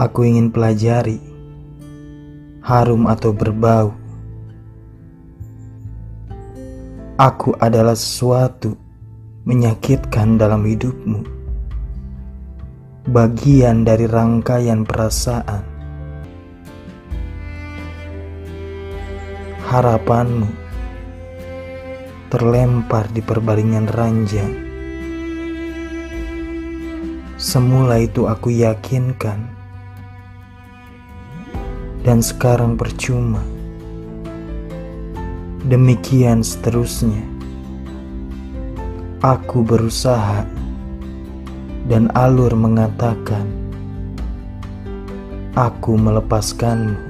Aku ingin pelajari harum atau berbau. Aku adalah sesuatu menyakitkan dalam hidupmu, bagian dari rangkaian perasaan. Harapanmu terlempar di perbalingan ranjang. Semula itu aku yakinkan dan sekarang percuma. Demikian seterusnya. Aku berusaha dan alur mengatakan, "Aku melepaskanmu."